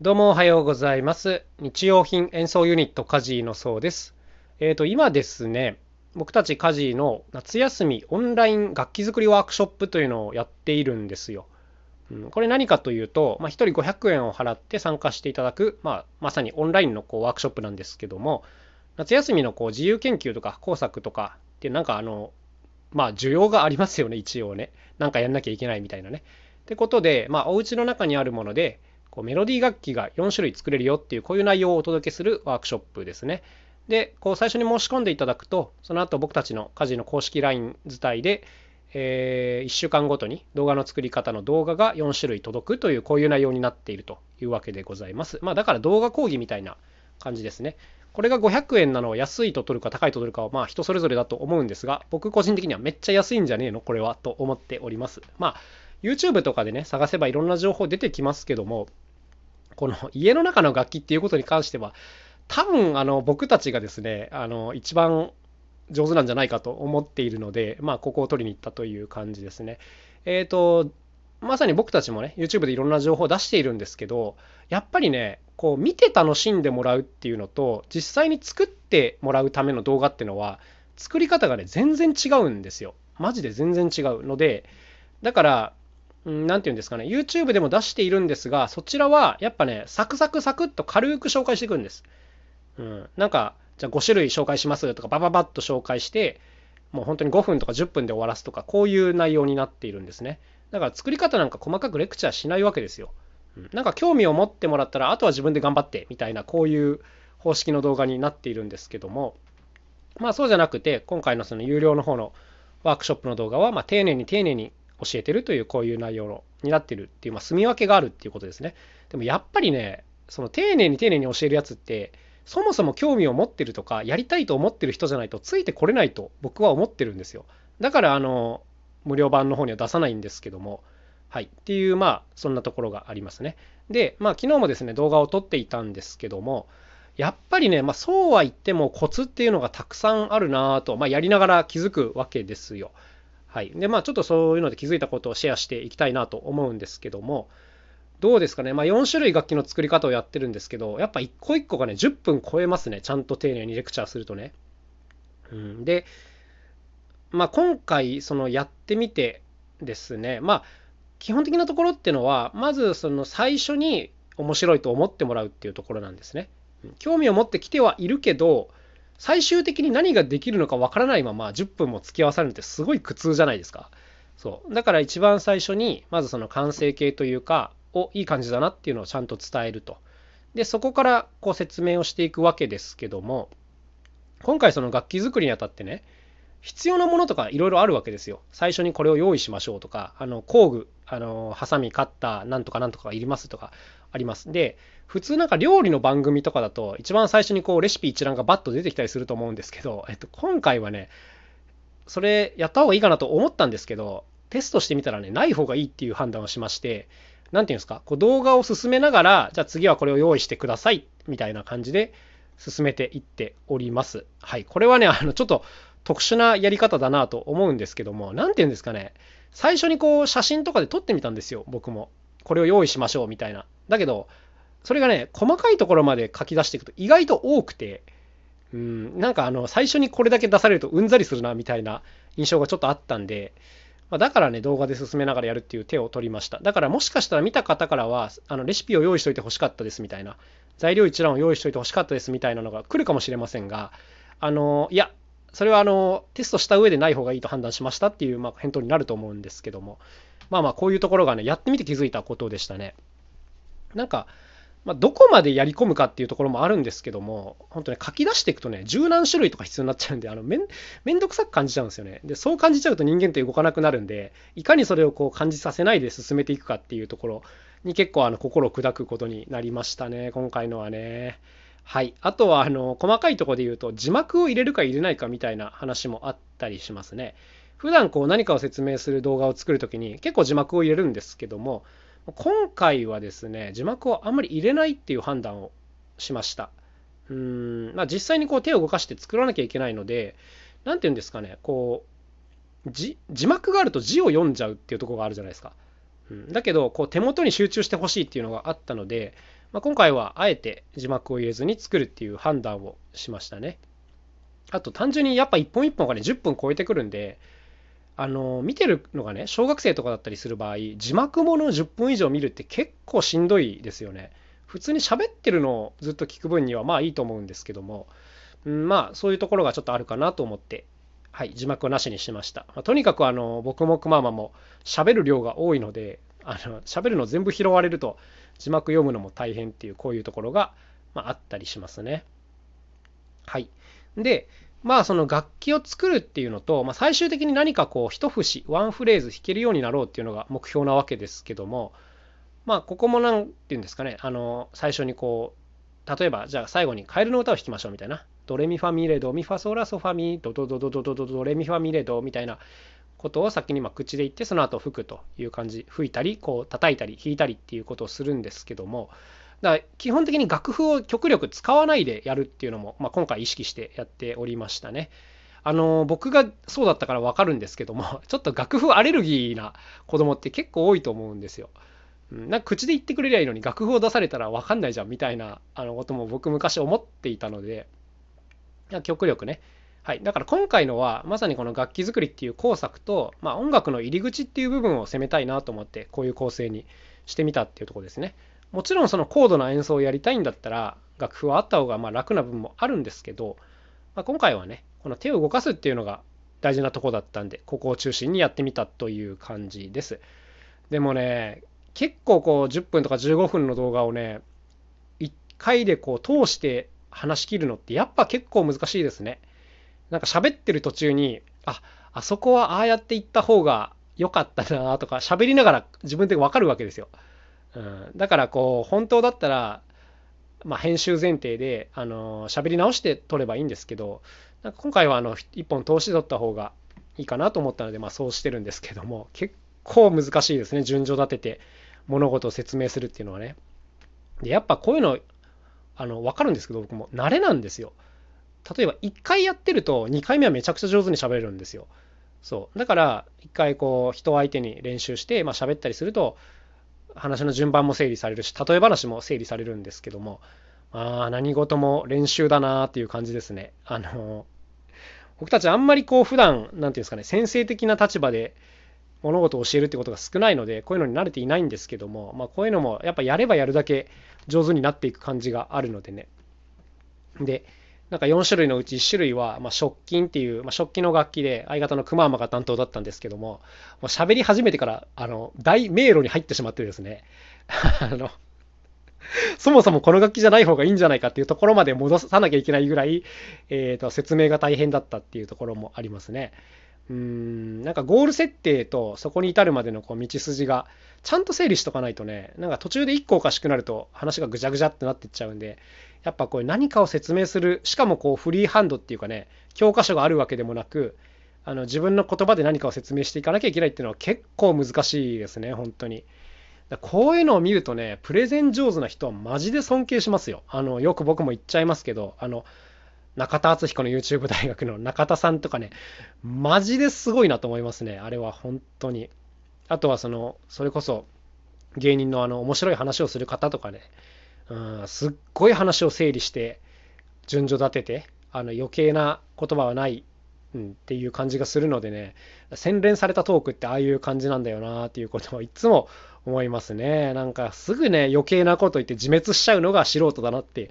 どうもおはようございます。日用品演奏ユニットカジーのそうです。えっ、ー、と、今ですね、僕たちカジーの夏休みオンライン楽器作りワークショップというのをやっているんですよ。うん、これ何かというと、まあ、1人500円を払って参加していただく、まあ、まさにオンラインのこうワークショップなんですけども、夏休みのこう自由研究とか工作とかってなんかあの、まあ需要がありますよね、一応ね。なんかやんなきゃいけないみたいなね。ってことで、まあお家の中にあるもので、こうメロディー楽器が4種類作れるよっていうこういう内容をお届けするワークショップですね。で、こう最初に申し込んでいただくと、その後僕たちの家事の公式 LINE 伝いで、えー、1週間ごとに動画の作り方の動画が4種類届くというこういう内容になっているというわけでございます。まあだから動画講義みたいな感じですね。これが500円なのを安いと取るか高いと取るかはまあ人それぞれだと思うんですが、僕個人的にはめっちゃ安いんじゃねえの？これはと思っております。まあ YouTube とかでね、探せばいろんな情報出てきますけども、この家の中の楽器っていうことに関しては、多分あの僕たちがですね、あの一番上手なんじゃないかと思っているので、まあ、ここを取りに行ったという感じですね。えっ、ー、と、まさに僕たちもね、YouTube でいろんな情報を出しているんですけど、やっぱりね、こう見て楽しんでもらうっていうのと、実際に作ってもらうための動画っていうのは、作り方がね、全然違うんですよ。マジで全然違うので、だから、何て言うんですかね、YouTube でも出しているんですが、そちらはやっぱね、サクサクサクっと軽く紹介していくんです。うん、なんか、じゃあ5種類紹介しますとか、バババッと紹介して、もう本当に5分とか10分で終わらすとか、こういう内容になっているんですね。だから作り方なんか細かくレクチャーしないわけですよ。うん、なんか興味を持ってもらったら、あとは自分で頑張ってみたいな、こういう方式の動画になっているんですけども、まあそうじゃなくて、今回のその有料の方のワークショップの動画は、まあ、丁寧に丁寧に教えてるというこういう内容になってるっていう、まあ、住み分けがあるっていうことですね。でもやっぱりね、その丁寧に丁寧に教えるやつって、そもそも興味を持ってるとか、やりたいと思ってる人じゃないとついてこれないと僕は思ってるんですよ。だから、あの、無料版の方には出さないんですけども、はい。っていう、まあ、そんなところがありますね。で、まあ、昨日もですね、動画を撮っていたんですけども、やっぱりね、まあ、そうは言ってもコツっていうのがたくさんあるなと、まあ、やりながら気づくわけですよ。はい。で、まあちょっとそういうので気づいたことをシェアしていきたいなと思うんですけども、どうですかね。まあ4種類楽器の作り方をやってるんですけど、やっぱ一個一個がね、10分超えますね。ちゃんと丁寧にレクチャーするとね。うん、で、まあ今回そのやってみてですね、まあ基本的なところっていうのは、まずその最初に面白いと思ってもらうっていうところなんですね。興味を持ってきてはいるけど、最終的に何ができるのかわからないまま10分も付き合わされるってすごい苦痛じゃないですか。そう。だから一番最初に、まずその完成形というか、お、いい感じだなっていうのをちゃんと伝えると。で、そこからこう説明をしていくわけですけども、今回その楽器作りにあたってね、必要なものとかいろいろあるわけですよ。最初にこれを用意しましょうとか、あの工具、あのハサミ、カッター、なんとかなんとかがいりますとかあります。で、普通なんか料理の番組とかだと、一番最初にこうレシピ一覧がバッと出てきたりすると思うんですけど、えっと、今回はね、それやった方がいいかなと思ったんですけど、テストしてみたらね、ない方がいいっていう判断をしまして、何て言うんですか、こう動画を進めながら、じゃあ次はこれを用意してください、みたいな感じで進めていっております。はい。これはね、あの、ちょっと特殊なやり方だなと思うんですけども、何て言うんですかね、最初にこう写真とかで撮ってみたんですよ、僕も。これを用意しましょうみたいな。だけど、それがね、細かいところまで書き出していくと意外と多くて、うん、なんかあの、最初にこれだけ出されるとうんざりするなみたいな印象がちょっとあったんで、ま、だからね、動画で進めながらやるっていう手を取りました。だからもしかしたら見た方からは、あのレシピを用意しといてほしかったですみたいな、材料一覧を用意しといてほしかったですみたいなのが来るかもしれませんが、あの、いや、それはあのテストした上でない方がいいと判断しましたっていう、まあ、返答になると思うんですけども、まあまあこういうところがね、やってみて気づいたことでしたね。なんか、まあ、どこまでやり込むかっていうところもあるんですけども、本当ね、書き出していくとね、十何種類とか必要になっちゃうんで、あのめんめんどくさく感じちゃうんですよね。で、そう感じちゃうと人間って動かなくなるんで、いかにそれをこう感じさせないで進めていくかっていうところに結構あの心を砕くことになりましたね、今回のはね。はい。あとは、あの、細かいところで言うと、字幕を入れるか入れないかみたいな話もあったりしますね。普段こう何かを説明する動画を作るときに結構字幕を入れるんですけども、今回はですね、字幕をあんまり入れないっていう判断をしました。うん、まあ実際にこう手を動かして作らなきゃいけないので、何て言うんですかね、こう、字幕があると字を読んじゃうっていうとこがあるじゃないですか。うん、だけど、こう手元に集中してほしいっていうのがあったので、まあ、今回はあえて字幕を入れずに作るっていう判断をしましたね。あと単純にやっぱ一本一本がね10分超えてくるんであの見てるのがね小学生とかだったりする場合字幕ものを10分以上見るって結構しんどいですよね。普通に喋ってるのをずっと聞く分にはまあいいと思うんですけども、うん、まあそういうところがちょっとあるかなと思ってはい、字幕をなしにしました。まあ、とにかくあの僕もくままも喋る量が多いので、あの喋るの全部拾われると字幕読むのも大変っていうこういうところが、まあ、ったりしますね。はい。で、まあその楽器を作るっていうのと、まあ、最終的に何かこう一節、ワンフレーズ弾けるようになろうっていうのが目標なわけですけども、まあここも何て言うんですかね、あの最初にこう、例えばじゃあ最後にカエルの歌を弾きましょうみたいな、ドレミファミレドミファソラソファミドドドドドドドドレミファミレドみたいなことを先にま口で言ってその後吹くという感じ吹いたりこう叩いたり弾いたりっていうことをするんですけどもだから基本的に楽譜を極力使わないでやるっていうのも、まあ、今回意識してやっておりましたね。あの僕がそうだったから分かるんですけども ちょっと楽譜アレルギーな子供って結構多いと思うんですよ。なんか口で言ってくれりゃいいのに楽譜を出されたら分かんないじゃんみたいなあのことも僕昔思っていたので極力ねはい、だから今回のはまさにこの楽器作りっていう工作と、まあ、音楽の入り口っていう部分を攻めたいなと思ってこういう構成にしてみたっていうとこですね。もちろんその高度な演奏をやりたいんだったら楽譜はあった方がま楽な部分もあるんですけど、まあ、今回はねこの手を動かすっていうのが大事なとこだったんでここを中心にやってみたという感じです。でもね結構こう10分とか15分の動画をね1回でこう通して話し切るのってやっぱ結構難しいですね。なんか喋ってる途中に、あ、あそこはああやって言った方が良かったなとか喋りながら自分でわかるわけですよ。うん、だからこう本当だったら、まあ、編集前提であの喋り直して撮ればいいんですけどなんか今回はあの1本通し撮った方がいいかなと思ったので、まあ、そうしてるんですけども結構難しいですね順序立てて物事を説明するっていうのはね。でやっぱこういうのあの分かるんですけど僕も慣れなんですよ。例えば1回やってると2回目はめちゃくちゃ上手に喋れるんですよ。そうだから1回こう人相手に練習してまあ喋ったりすると話の順番も整理されるし例え話も整理されるんですけどもああ何事も練習だなっていう感じですね。あの僕たちあんまりこう普段何て言うんですかね先生的な立場で物事を教えるってことが少ないのでこういうのに慣れていないんですけども、まあ、こういうのもやっぱやればやるだけ上手になっていく感じがあるのでねでなんか4種類のうち1種類は、まあ、食器っていう、まあ、食器の楽器で相方のクママが担当だったんですけども喋り始めてからあの大迷路に入ってしまってですね あのそもそもこの楽器じゃない方がいいんじゃないかっていうところまで戻さなきゃいけないぐらい、えーと説明が大変だったっていうところもありますね。うーんなんかゴール設定とそこに至るまでのこう道筋がちゃんと整理しとかないとねなんか途中で1個おかしくなると話がぐちゃぐちゃってなってっちゃうんでやっぱこう何かを説明するしかもこうフリーハンドっていうかね教科書があるわけでもなくあの自分の言葉で何かを説明していかなきゃいけないっていうのは結構難しいですね本当に。こういうのを見るとねプレゼン上手な人はマジで尊敬しますよ。あのよく僕も言っちゃいますけどあの中田敦彦の YouTube 大学の中田さんとかね、マジですごいなと思いますね。あれは本当に。あとはその、それこそ芸人のあの面白い話をする方とかね、うん、すっごい話を整理して順序立てて、あの余計な言葉はない、うん、っていう感じがするのでね、洗練されたトークってああいう感じなんだよなっていうことはいつも思いますね。なんかすぐね、余計なこと言って自滅しちゃうのが素人だなって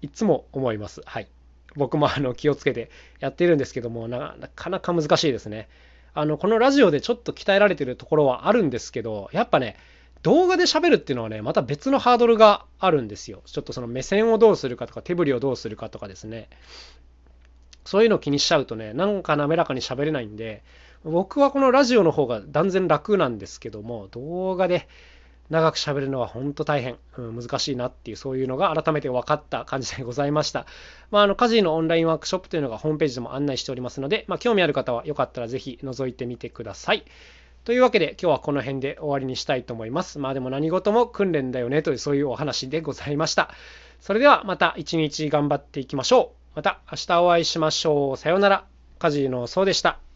いつも思います。はい。僕もあの気をつけてやってるんですけどもなかなか難しいですね。あのこのラジオでちょっと鍛えられてるところはあるんですけどやっぱね動画で喋るっていうのはねまた別のハードルがあるんですよ。ちょっとその目線をどうするかとか手振りをどうするかとかですねそういうの気にしちゃうとねなんか滑らかに喋れないんで僕はこのラジオの方が断然楽なんですけども動画で長く喋るのは本当大変、うん、難しいなっていうそういうのが改めて分かった感じでございました。まあ、あの家事のオンラインワークショップというのがホームページでも案内しておりますので、まあ、興味ある方はよかったらぜひ覗いてみてください。というわけで今日はこの辺で終わりにしたいと思います。まあでも何事も訓練だよねというそういうお話でございました。それではまた一日頑張っていきましょう。また明日お会いしましょう。さようなら。カジのそうでした。